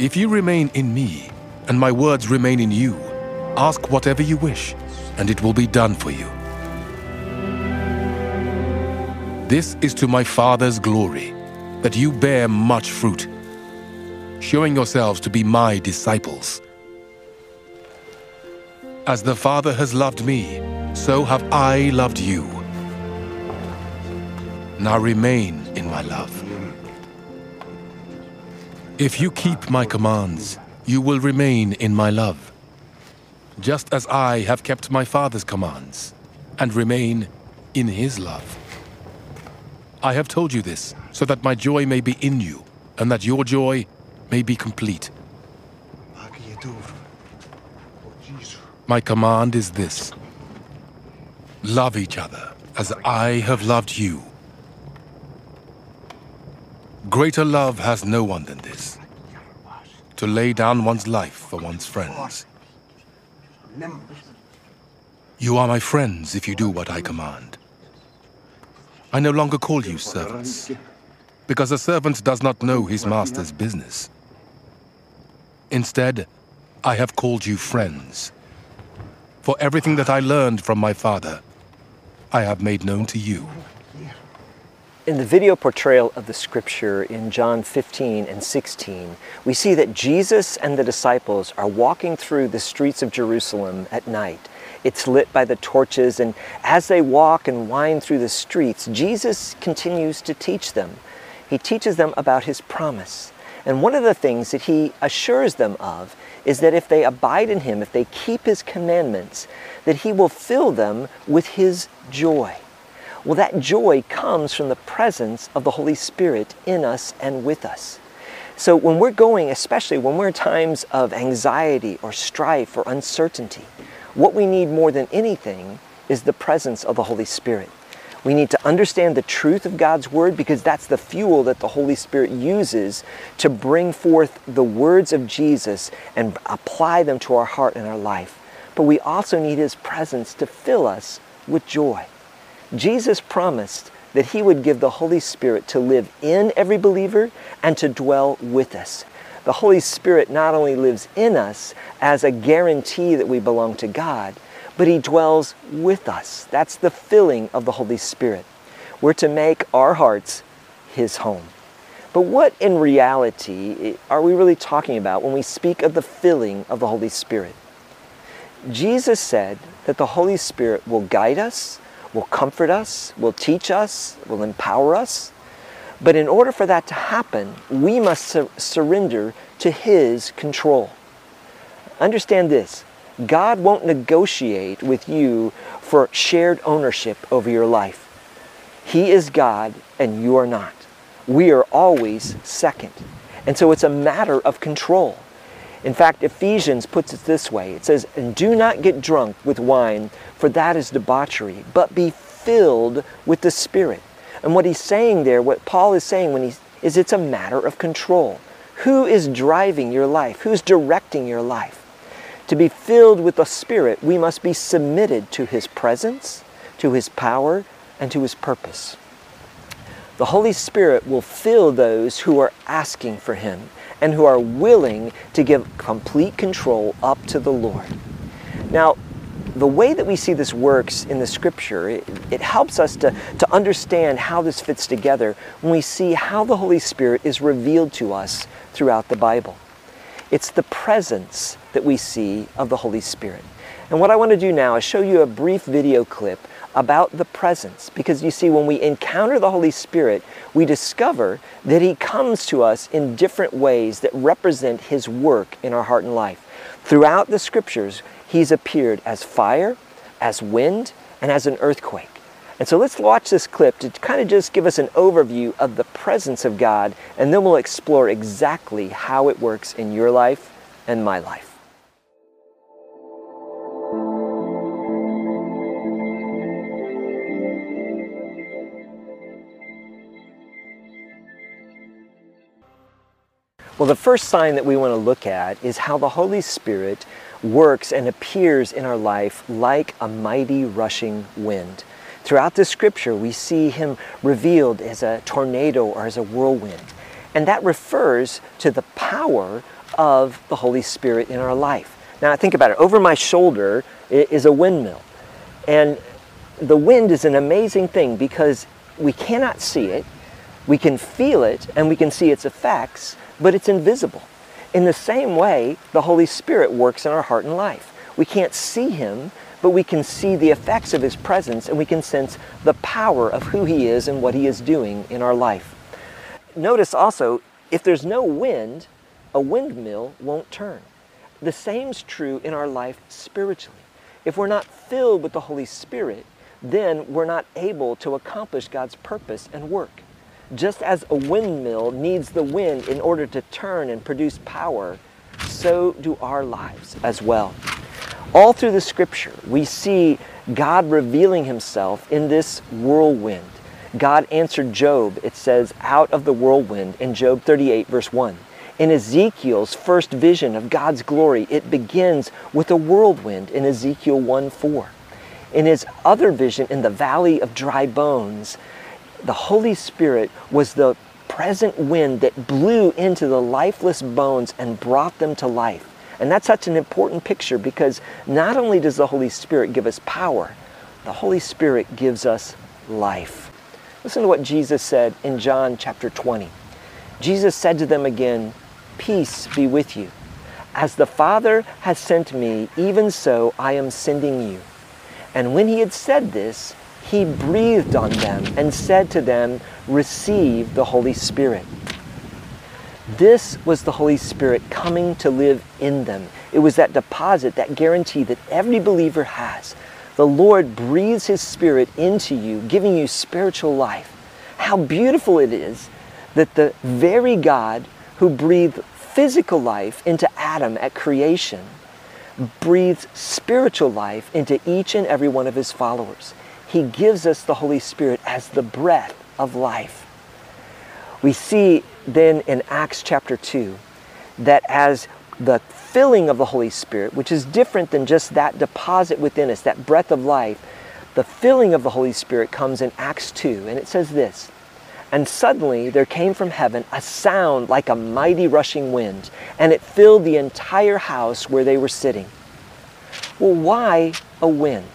If you remain in me, and my words remain in you, ask whatever you wish, and it will be done for you. This is to my Father's glory, that you bear much fruit, showing yourselves to be my disciples. As the Father has loved me, so have I loved you. Now remain in my love. If you keep my commands, you will remain in my love, just as I have kept my Father's commands and remain in his love. I have told you this so that my joy may be in you and that your joy may be complete. My command is this love each other as I have loved you. Greater love has no one than this to lay down one's life for one's friends. You are my friends if you do what I command. I no longer call you servants, because a servant does not know his master's business. Instead, I have called you friends. For everything that I learned from my father, I have made known to you. In the video portrayal of the scripture in John 15 and 16, we see that Jesus and the disciples are walking through the streets of Jerusalem at night. It's lit by the torches, and as they walk and wind through the streets, Jesus continues to teach them. He teaches them about his promise. And one of the things that he assures them of is that if they abide in him, if they keep his commandments, that he will fill them with his joy. Well, that joy comes from the presence of the Holy Spirit in us and with us. So when we're going, especially when we're in times of anxiety or strife or uncertainty, what we need more than anything is the presence of the Holy Spirit. We need to understand the truth of God's Word because that's the fuel that the Holy Spirit uses to bring forth the words of Jesus and apply them to our heart and our life. But we also need His presence to fill us with joy. Jesus promised that He would give the Holy Spirit to live in every believer and to dwell with us. The Holy Spirit not only lives in us as a guarantee that we belong to God, but He dwells with us. That's the filling of the Holy Spirit. We're to make our hearts His home. But what in reality are we really talking about when we speak of the filling of the Holy Spirit? Jesus said that the Holy Spirit will guide us, will comfort us, will teach us, will empower us. But in order for that to happen, we must sur- surrender to His control. Understand this God won't negotiate with you for shared ownership over your life. He is God and you are not. We are always second. And so it's a matter of control. In fact, Ephesians puts it this way it says, And do not get drunk with wine, for that is debauchery, but be filled with the Spirit. And what he's saying there, what Paul is saying when he's, is it's a matter of control. Who is driving your life? Who's directing your life? To be filled with the Spirit, we must be submitted to His presence, to His power, and to His purpose. The Holy Spirit will fill those who are asking for Him and who are willing to give complete control up to the Lord. Now, the way that we see this works in the scripture, it, it, helps us to, to understand how this fits together when we see how the Holy Spirit is revealed to us throughout the Bible. It's the presence that we see of the Holy Spirit. And what I want to do now is show you a brief video clip about the presence because you see, when we encounter the Holy Spirit, we discover that He comes to us in different ways that represent His work in our heart and life. Throughout the scriptures, He's appeared as fire, as wind, and as an earthquake. And so let's watch this clip to kind of just give us an overview of the presence of God, and then we'll explore exactly how it works in your life and my life. Well, the first sign that we want to look at is how the Holy Spirit works and appears in our life like a mighty rushing wind. Throughout the scripture, we see him revealed as a tornado or as a whirlwind. And that refers to the power of the Holy Spirit in our life. Now, think about it. Over my shoulder is a windmill. And the wind is an amazing thing because we cannot see it, we can feel it, and we can see its effects, but it's invisible. In the same way, the Holy Spirit works in our heart and life. We can't see Him, but we can see the effects of His presence and we can sense the power of who He is and what He is doing in our life. Notice also, if there's no wind, a windmill won't turn. The same's true in our life spiritually. If we're not filled with the Holy Spirit, then we're not able to accomplish God's purpose and work. Just as a windmill needs the wind in order to turn and produce power, so do our lives as well. All through the scripture, we see God revealing himself in this whirlwind. God answered Job, it says, out of the whirlwind in Job 38, verse 1. In Ezekiel's first vision of God's glory, it begins with a whirlwind in Ezekiel 1 4. In his other vision in the valley of dry bones, the Holy Spirit was the present wind that blew into the lifeless bones and brought them to life. And that's such an important picture because not only does the Holy Spirit give us power, the Holy Spirit gives us life. Listen to what Jesus said in John chapter 20. Jesus said to them again, Peace be with you. As the Father has sent me, even so I am sending you. And when he had said this, he breathed on them and said to them, Receive the Holy Spirit. This was the Holy Spirit coming to live in them. It was that deposit, that guarantee that every believer has. The Lord breathes His Spirit into you, giving you spiritual life. How beautiful it is that the very God who breathed physical life into Adam at creation breathes spiritual life into each and every one of his followers. He gives us the Holy Spirit as the breath of life. We see then in Acts chapter 2 that as the filling of the Holy Spirit, which is different than just that deposit within us, that breath of life, the filling of the Holy Spirit comes in Acts 2, and it says this and suddenly there came from heaven a sound like a mighty rushing wind, and it filled the entire house where they were sitting. Well, why a wind?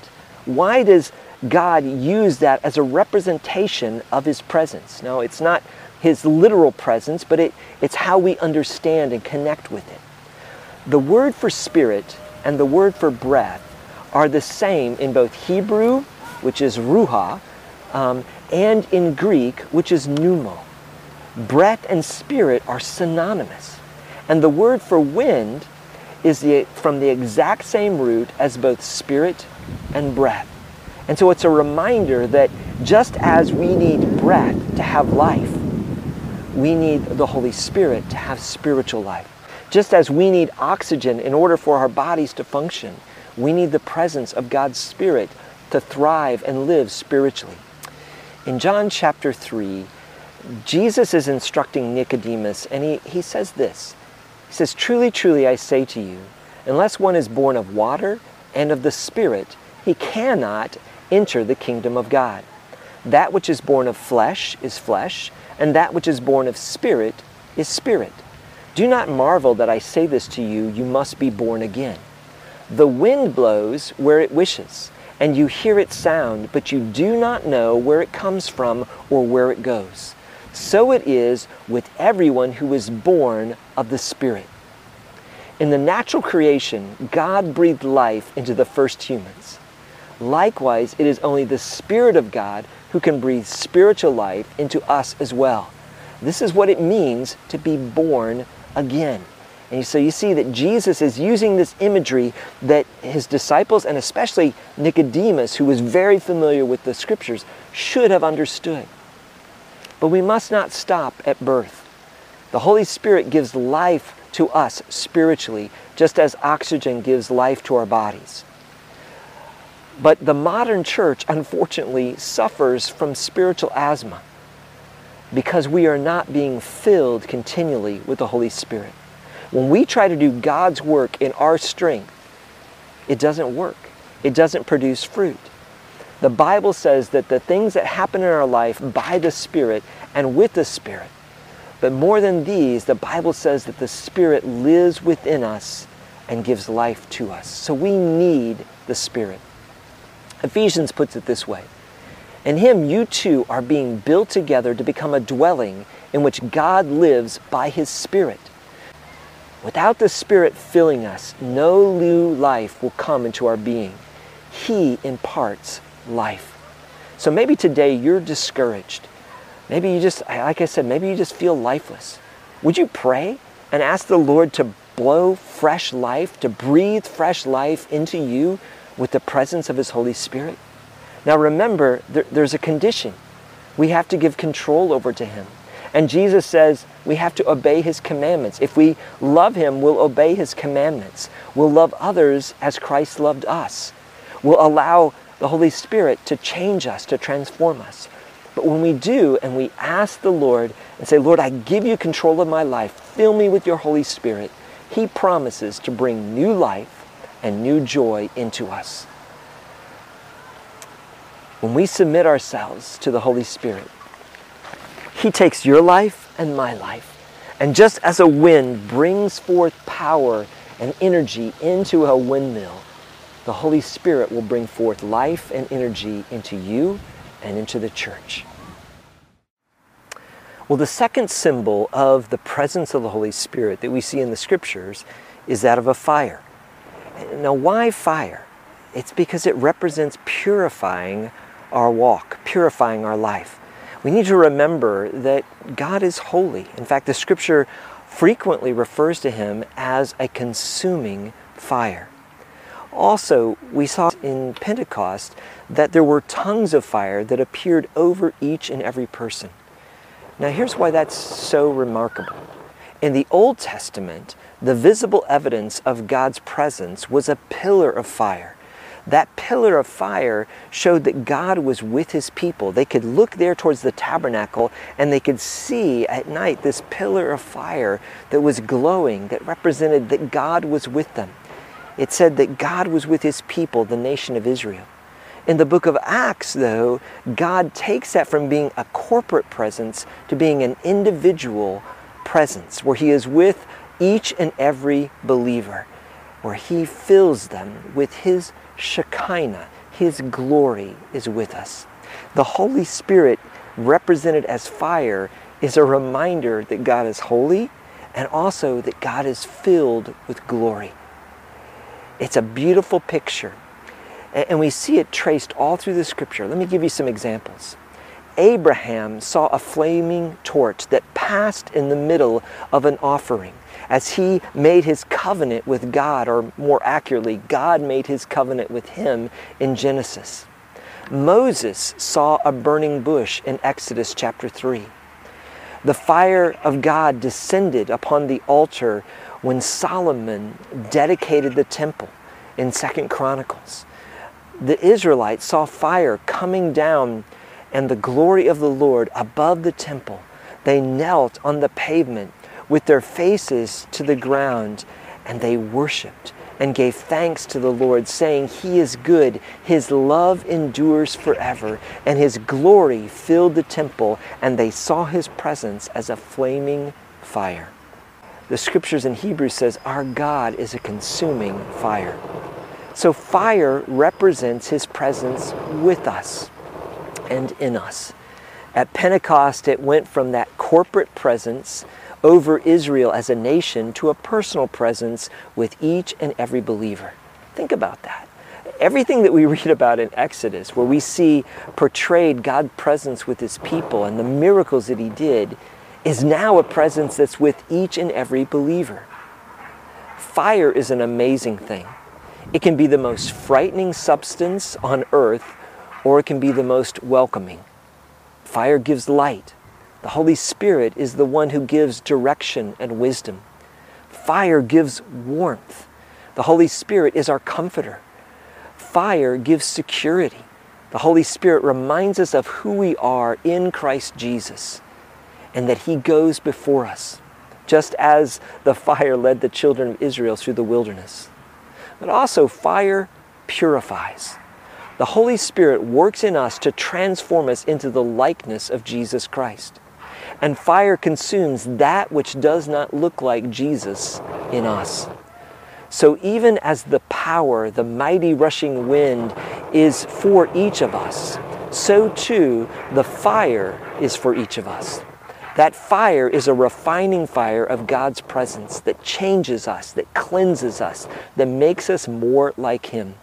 Why does God used that as a representation of His presence? No, it's not His literal presence, but it, it's how we understand and connect with it. The word for spirit and the word for breath are the same in both Hebrew, which is ruach, um, and in Greek, which is pneuma. Breath and spirit are synonymous. And the word for wind is the, from the exact same root as both spirit and breath. And so it's a reminder that just as we need breath to have life, we need the Holy Spirit to have spiritual life. Just as we need oxygen in order for our bodies to function, we need the presence of God's Spirit to thrive and live spiritually. In John chapter 3, Jesus is instructing Nicodemus, and he, he says this He says, Truly, truly, I say to you, unless one is born of water and of the Spirit, he cannot enter the kingdom of God. That which is born of flesh is flesh, and that which is born of spirit is spirit. Do not marvel that I say this to you, you must be born again. The wind blows where it wishes and you hear its sound, but you do not know where it comes from or where it goes. So it is with everyone who is born of the Spirit. In the natural creation, God breathed life into the first humans. Likewise, it is only the Spirit of God who can breathe spiritual life into us as well. This is what it means to be born again. And so you see that Jesus is using this imagery that his disciples, and especially Nicodemus, who was very familiar with the scriptures, should have understood. But we must not stop at birth. The Holy Spirit gives life to us spiritually, just as oxygen gives life to our bodies. But the modern church, unfortunately, suffers from spiritual asthma because we are not being filled continually with the Holy Spirit. When we try to do God's work in our strength, it doesn't work. It doesn't produce fruit. The Bible says that the things that happen in our life by the Spirit and with the Spirit, But more than these, the Bible says that the Spirit lives within us and gives life to us. So we need the Spirit. Ephesians puts it this way In Him, you two are being built together to become a dwelling in which God lives by His Spirit. Without the Spirit filling us, no new life will come into our being. He imparts life. So maybe today you're discouraged. Maybe you just, like I said, maybe you just feel lifeless. Would you pray and ask the Lord to blow fresh life, to breathe fresh life into you with the presence of His Holy Spirit? Now remember, there, there's a condition. We have to give control over to Him. And Jesus says we have to obey His commandments. If we love Him, we'll obey His commandments. We'll love others as Christ loved us. We'll allow the Holy Spirit to change us, to transform us. But when we do and we ask the Lord and say, Lord, I give you control of my life, fill me with your Holy Spirit, He promises to bring new life and new joy into us. When we submit ourselves to the Holy Spirit, He takes your life and my life. And just as a wind brings forth power and energy into a windmill, the Holy Spirit will bring forth life and energy into you and into the church. Well, the second symbol of the presence of the Holy Spirit that we see in the scriptures is that of a fire. Now, why fire? It's because it represents purifying our walk, purifying our life. We need to remember that God is holy. In fact, the scripture frequently refers to him as a consuming fire. Also, we saw in Pentecost that there were tongues of fire that appeared over each and every person. Now, here's why that's so remarkable. In the Old Testament, the visible evidence of God's presence was a pillar of fire. That pillar of fire showed that God was with his people. They could look there towards the tabernacle and they could see at night this pillar of fire that was glowing, that represented that God was with them it said that God was with his people, the nation of Israel. In the book of Acts, though, God takes that from being a corporate presence to being an individual presence, where he is with each and every believer, where he fills them with his Shekinah, his glory is with us. The Holy Spirit, represented as fire, is a reminder that God is holy and also that God is filled with glory. It's a beautiful picture. And we see it traced all through the scripture. Let me give you some examples. Abraham saw a flaming torch that passed in the middle of an offering as he made his covenant with God, or more accurately, God made his covenant with him in Genesis. Moses saw a burning bush in Exodus chapter 3. The fire of God descended upon the altar when Solomon dedicated the temple in Second Chronicles. The Israelites saw fire coming down and the glory of the Lord above the temple. They knelt on the pavement with their faces to the ground and they worshiped and gave thanks to the Lord, saying, He is good, His love endures forever, and His glory filled the temple, and they saw His presence as a flaming fire the scriptures in Hebrews says our God is a consuming fire. So fire represents his presence with us and in us. At Pentecost, it went from that corporate presence over Israel as a nation to a personal presence with each and every believer. Think about that. Everything that we read about in Exodus, where we see portrayed God's presence with his people and the miracles that he did, is now a presence that's with each and every believer. Fire is an amazing thing. It can be the most frightening substance on earth, or it can be the most welcoming. Fire gives light. The Holy Spirit is the one who gives direction and wisdom. Fire gives warmth. The Holy Spirit is our comforter. Fire gives security. The Holy Spirit reminds us of who we are in Christ Jesus and that He goes before us, just as the fire led the children of Israel through the wilderness. But also, fire purifies. The Holy Spirit works in us to transform us into the likeness of Jesus Christ. and fire consumes that which does not look like Jesus in us. So, even as the power, the mighty rushing wind, is for each of us, so too the fire is for each of us. That fire is a refining fire of God's presence that changes us, that cleanses us, that makes us more like Him.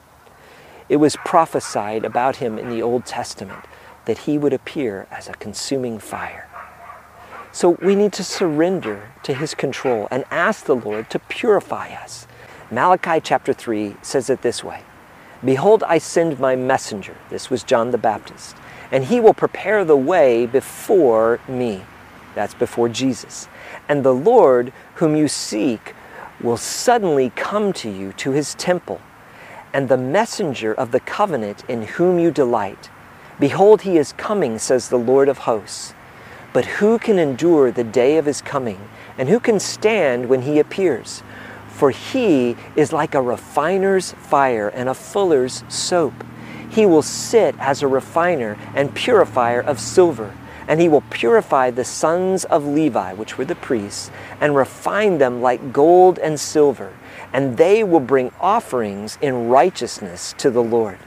It was prophesied about Him in the Old Testament that He would appear as a consuming fire. So we need to surrender to His control and ask the Lord to purify us. Malachi chapter 3 says it this way Behold, I send my messenger. This was John the Baptist. And he will prepare the way before me. That's before Jesus. And the Lord, whom you seek, will suddenly come to you to his temple. And the messenger of the covenant in whom you delight. Behold, he is coming, says the Lord of hosts. But who can endure the day of his coming? And who can stand when he appears? For he is like a refiner's fire and a fuller's soap. He will sit as a refiner and purifier of silver and he will purify the sons of Levi, which were the priests, and refine them like gold and silver, and they will bring offerings in righteousness to the Lord.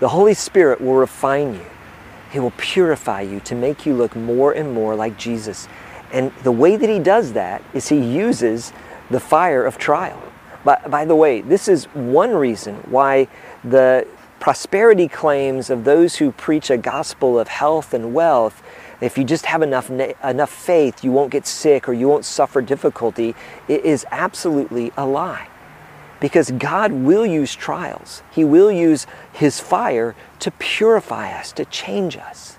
The Holy Spirit will refine you. He will purify you to make you look more and more like Jesus. And the way that he does that is he uses the fire of trial. But by the way, this is one reason why the prosperity claims of those who preach a gospel of health and wealth if you just have enough, enough faith, you won't get sick or you won't suffer difficulty, it is absolutely a lie. Because God will use trials, He will use His fire to purify us, to change us.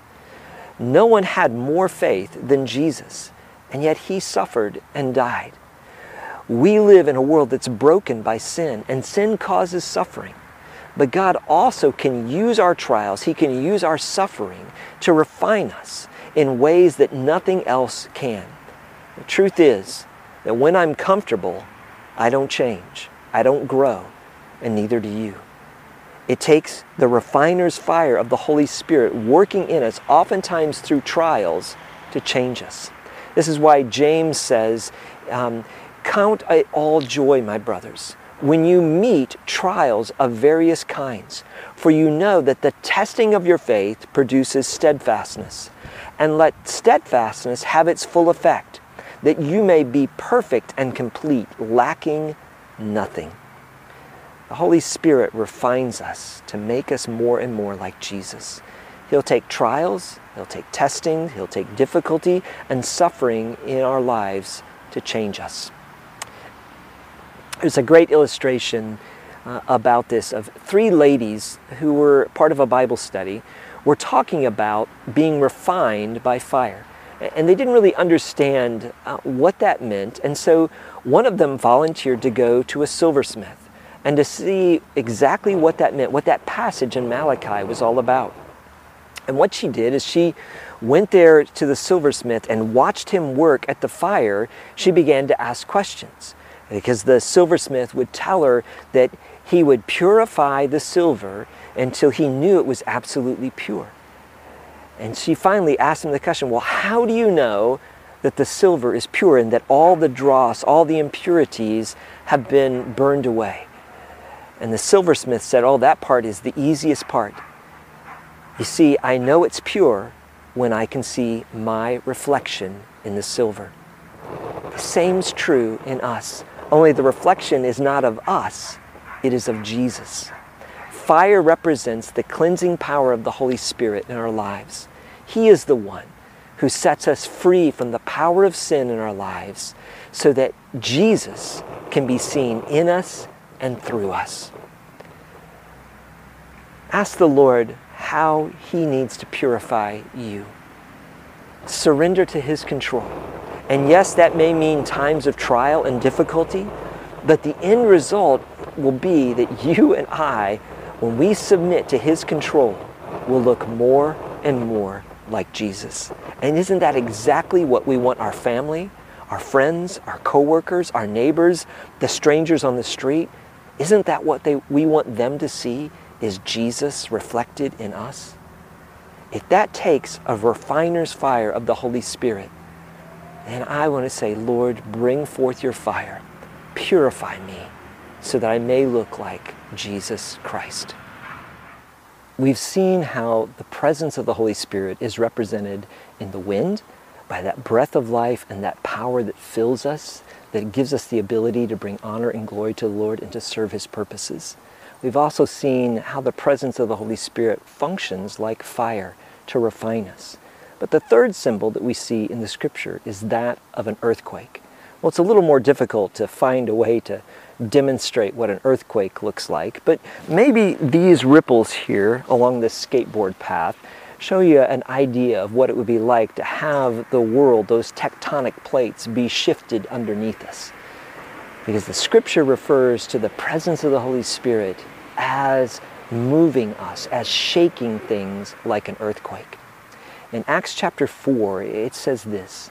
No one had more faith than Jesus, and yet He suffered and died. We live in a world that's broken by sin, and sin causes suffering. But God also can use our trials, He can use our suffering to refine us in ways that nothing else can. The truth is that when I'm comfortable, I don't change, I don't grow, and neither do you. It takes the refiner's fire of the Holy Spirit working in us, oftentimes through trials, to change us. This is why James says, um, Count it all joy, my brothers, when you meet trials of various kinds, for you know that the testing of your faith produces steadfastness and let steadfastness have its full effect, that you may be perfect and complete, lacking nothing. The Holy Spirit refines us to make us more and more like Jesus. He'll take trials, He'll take testing, He'll take difficulty and suffering in our lives to change us. There's a great illustration uh, about this of three ladies who were part of a Bible study were talking about being refined by fire. And they didn't really understand uh, what that meant. And so one of them volunteered to go to a silversmith and to see exactly what that meant, what that passage in Malachi was all about. And what she did is she went there to the silversmith and watched him work at the fire. She began to ask questions because the silversmith would tell her that he would purify the silver until he knew it was absolutely pure. And she finally asked him the question well, how do you know that the silver is pure and that all the dross, all the impurities have been burned away? And the silversmith said, Oh, that part is the easiest part. You see, I know it's pure when I can see my reflection in the silver. The same's true in us, only the reflection is not of us, it is of Jesus. Fire represents the cleansing power of the Holy Spirit in our lives. He is the one who sets us free from the power of sin in our lives so that Jesus can be seen in us and through us. Ask the Lord how He needs to purify you. Surrender to His control. And yes, that may mean times of trial and difficulty, but the end result will be that you and I when we submit to His control, we'll look more and more like Jesus. And isn't that exactly what we want our family, our friends, our coworkers, our neighbors, the strangers on the street? Isn't that what they, we want them to see? Is Jesus reflected in us? If that takes a refiner's fire of the Holy Spirit, then I want to say, Lord, bring forth your fire, purify me, so that I may look like Jesus Christ. We've seen how the presence of the Holy Spirit is represented in the wind by that breath of life and that power that fills us, that gives us the ability to bring honor and glory to the Lord and to serve His purposes. We've also seen how the presence of the Holy Spirit functions like fire to refine us. But the third symbol that we see in the scripture is that of an earthquake. Well, it's a little more difficult to find a way to demonstrate what an earthquake looks like, but maybe these ripples here along this skateboard path show you an idea of what it would be like to have the world, those tectonic plates, be shifted underneath us. Because the scripture refers to the presence of the Holy Spirit as moving us, as shaking things like an earthquake. In Acts chapter 4, it says this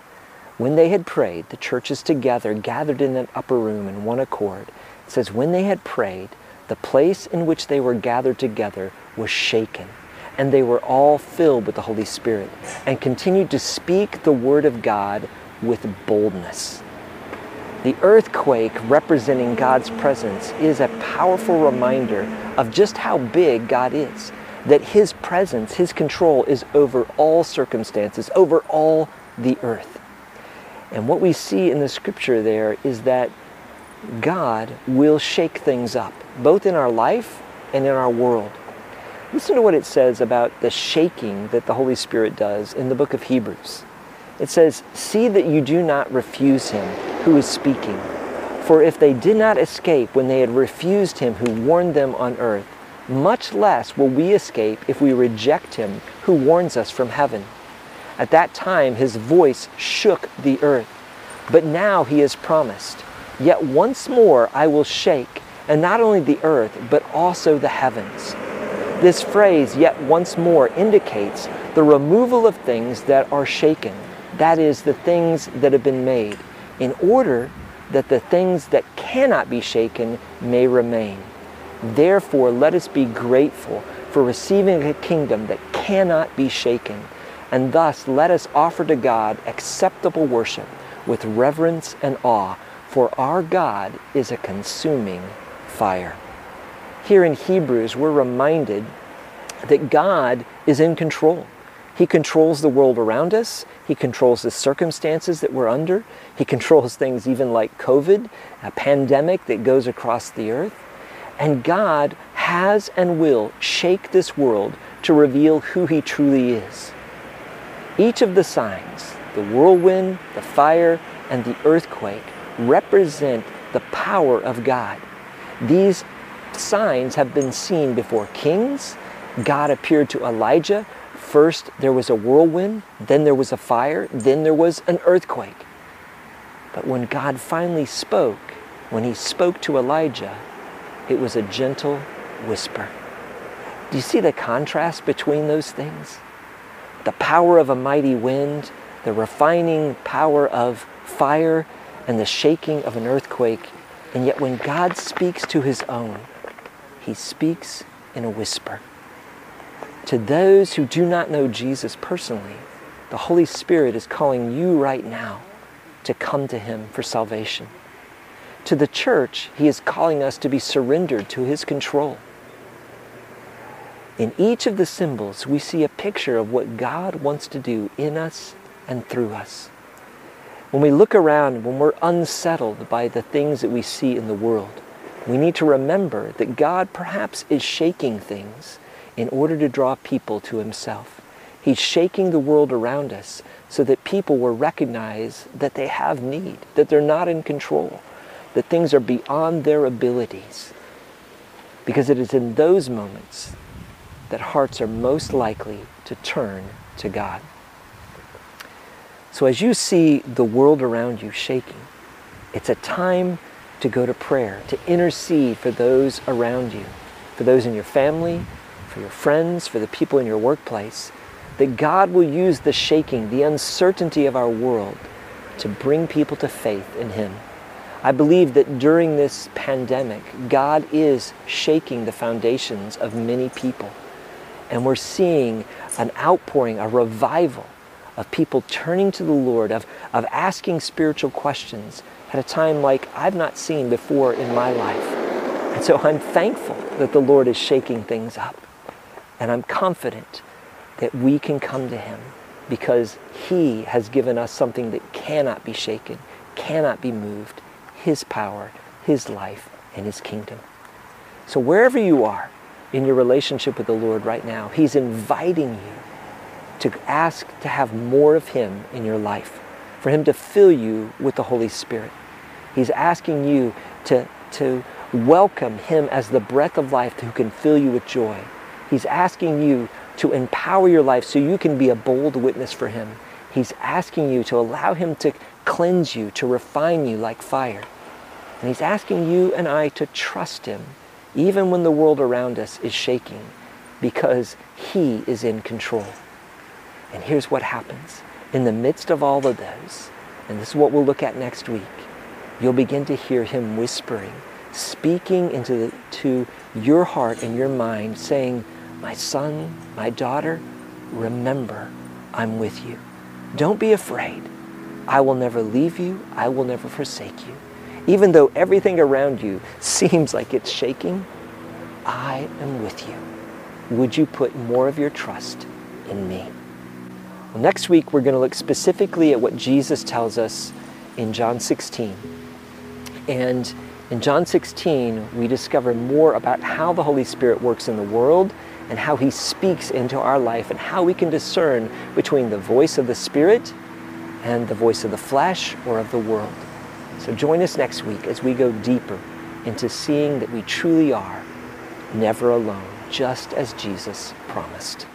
When they had prayed, the churches together gathered in an upper room in one accord. It says, When they had prayed, the place in which they were gathered together was shaken, and they were all filled with the Holy Spirit, and continued to speak the word of God with boldness. The earthquake representing God's presence is a powerful reminder of just how big God is. That His presence, His control is over all circumstances, over all the earth. And what we see in the scripture there is that God will shake things up, both in our life and in our world. Listen to what it says about the shaking that the Holy Spirit does in the book of Hebrews. It says, See that you do not refuse him who is speaking. For if they did not escape when they had refused him who warned them on earth, much less will we escape if we reject him who warns us from heaven. At that time his voice shook the earth. But now he has promised, Yet once more I will shake, and not only the earth, but also the heavens. This phrase, yet once more, indicates the removal of things that are shaken, that is, the things that have been made, in order that the things that cannot be shaken may remain. Therefore, let us be grateful for receiving a kingdom that cannot be shaken, and thus let us offer to God acceptable worship with reverence and awe, for our God is a consuming fire. Here in Hebrews, we're reminded that God is in control. He controls the world around us. He controls the circumstances that we're under. He controls things even like COVID, a pandemic that goes across the earth. And God has and will shake this world to reveal who He truly is. Each of the signs, the whirlwind, the fire, and the earthquake, represent the power of God. These signs have been seen before kings. God appeared to Elijah First, there was a whirlwind, then there was a fire, then there was an earthquake. But when God finally spoke, when he spoke to Elijah, it was a gentle whisper. Do you see the contrast between those things? The power of a mighty wind, the refining power of fire, and the shaking of an earthquake. And yet, when God speaks to his own, he speaks in a whisper. To those who do not know Jesus personally, the Holy Spirit is calling you right now to come to Him for salvation. To the church, He is calling us to be surrendered to His control. In each of the symbols, we see a picture of what God wants to do in us and through us. When we look around, when we're unsettled by the things that we see in the world, we need to remember that God perhaps is shaking things in order to draw people to himself. He's shaking the world around us so that people will recognize that they have need, that they're not in control, that things are beyond their abilities. Because it is in those moments that hearts are most likely to turn to God. So as you see the world around you shaking, it's a time to go to prayer, to intercede for those around you, for those in your family, for your friends, for the people in your workplace, that God will use the shaking, the uncertainty of our world to bring people to faith in Him. I believe that during this pandemic, God is shaking the foundations of many people. And we're seeing an outpouring, a revival of people turning to the Lord, of, of asking spiritual questions at a time like I've not seen before in my life. And so I'm thankful that the Lord is shaking things up. And I'm confident that we can come to Him because He has given us something that cannot be shaken, cannot be moved His power, His life, and His kingdom. So wherever you are in your relationship with the Lord right now, He's inviting you to ask to have more of Him in your life, for Him to fill you with the Holy Spirit. He's asking you to, to welcome Him as the breath of life who can fill you with joy. He's asking you to empower your life so you can be a bold witness for Him. He's asking you to allow Him to cleanse you, to refine you like fire. And He's asking you and I to trust Him, even when the world around us is shaking, because He is in control. And here's what happens. In the midst of all of those, and this is what we'll look at next week, you'll begin to hear Him whispering, speaking into the, to your heart and your mind, saying, My son, my daughter, remember, I'm with you. Don't be afraid. I will never leave you. I will never forsake you. Even though everything around you seems like it's shaking, I am with you. Would you put more of your trust in me? Well, next week, we're going to look specifically at what Jesus tells us in John 16. And in John 16, we discover more about how the Holy Spirit works in the world and how he speaks into our life and how we can discern between the voice of the Spirit and the voice of the flesh or of the world. So join us next week as we go deeper into seeing that we truly are never alone, just as Jesus promised.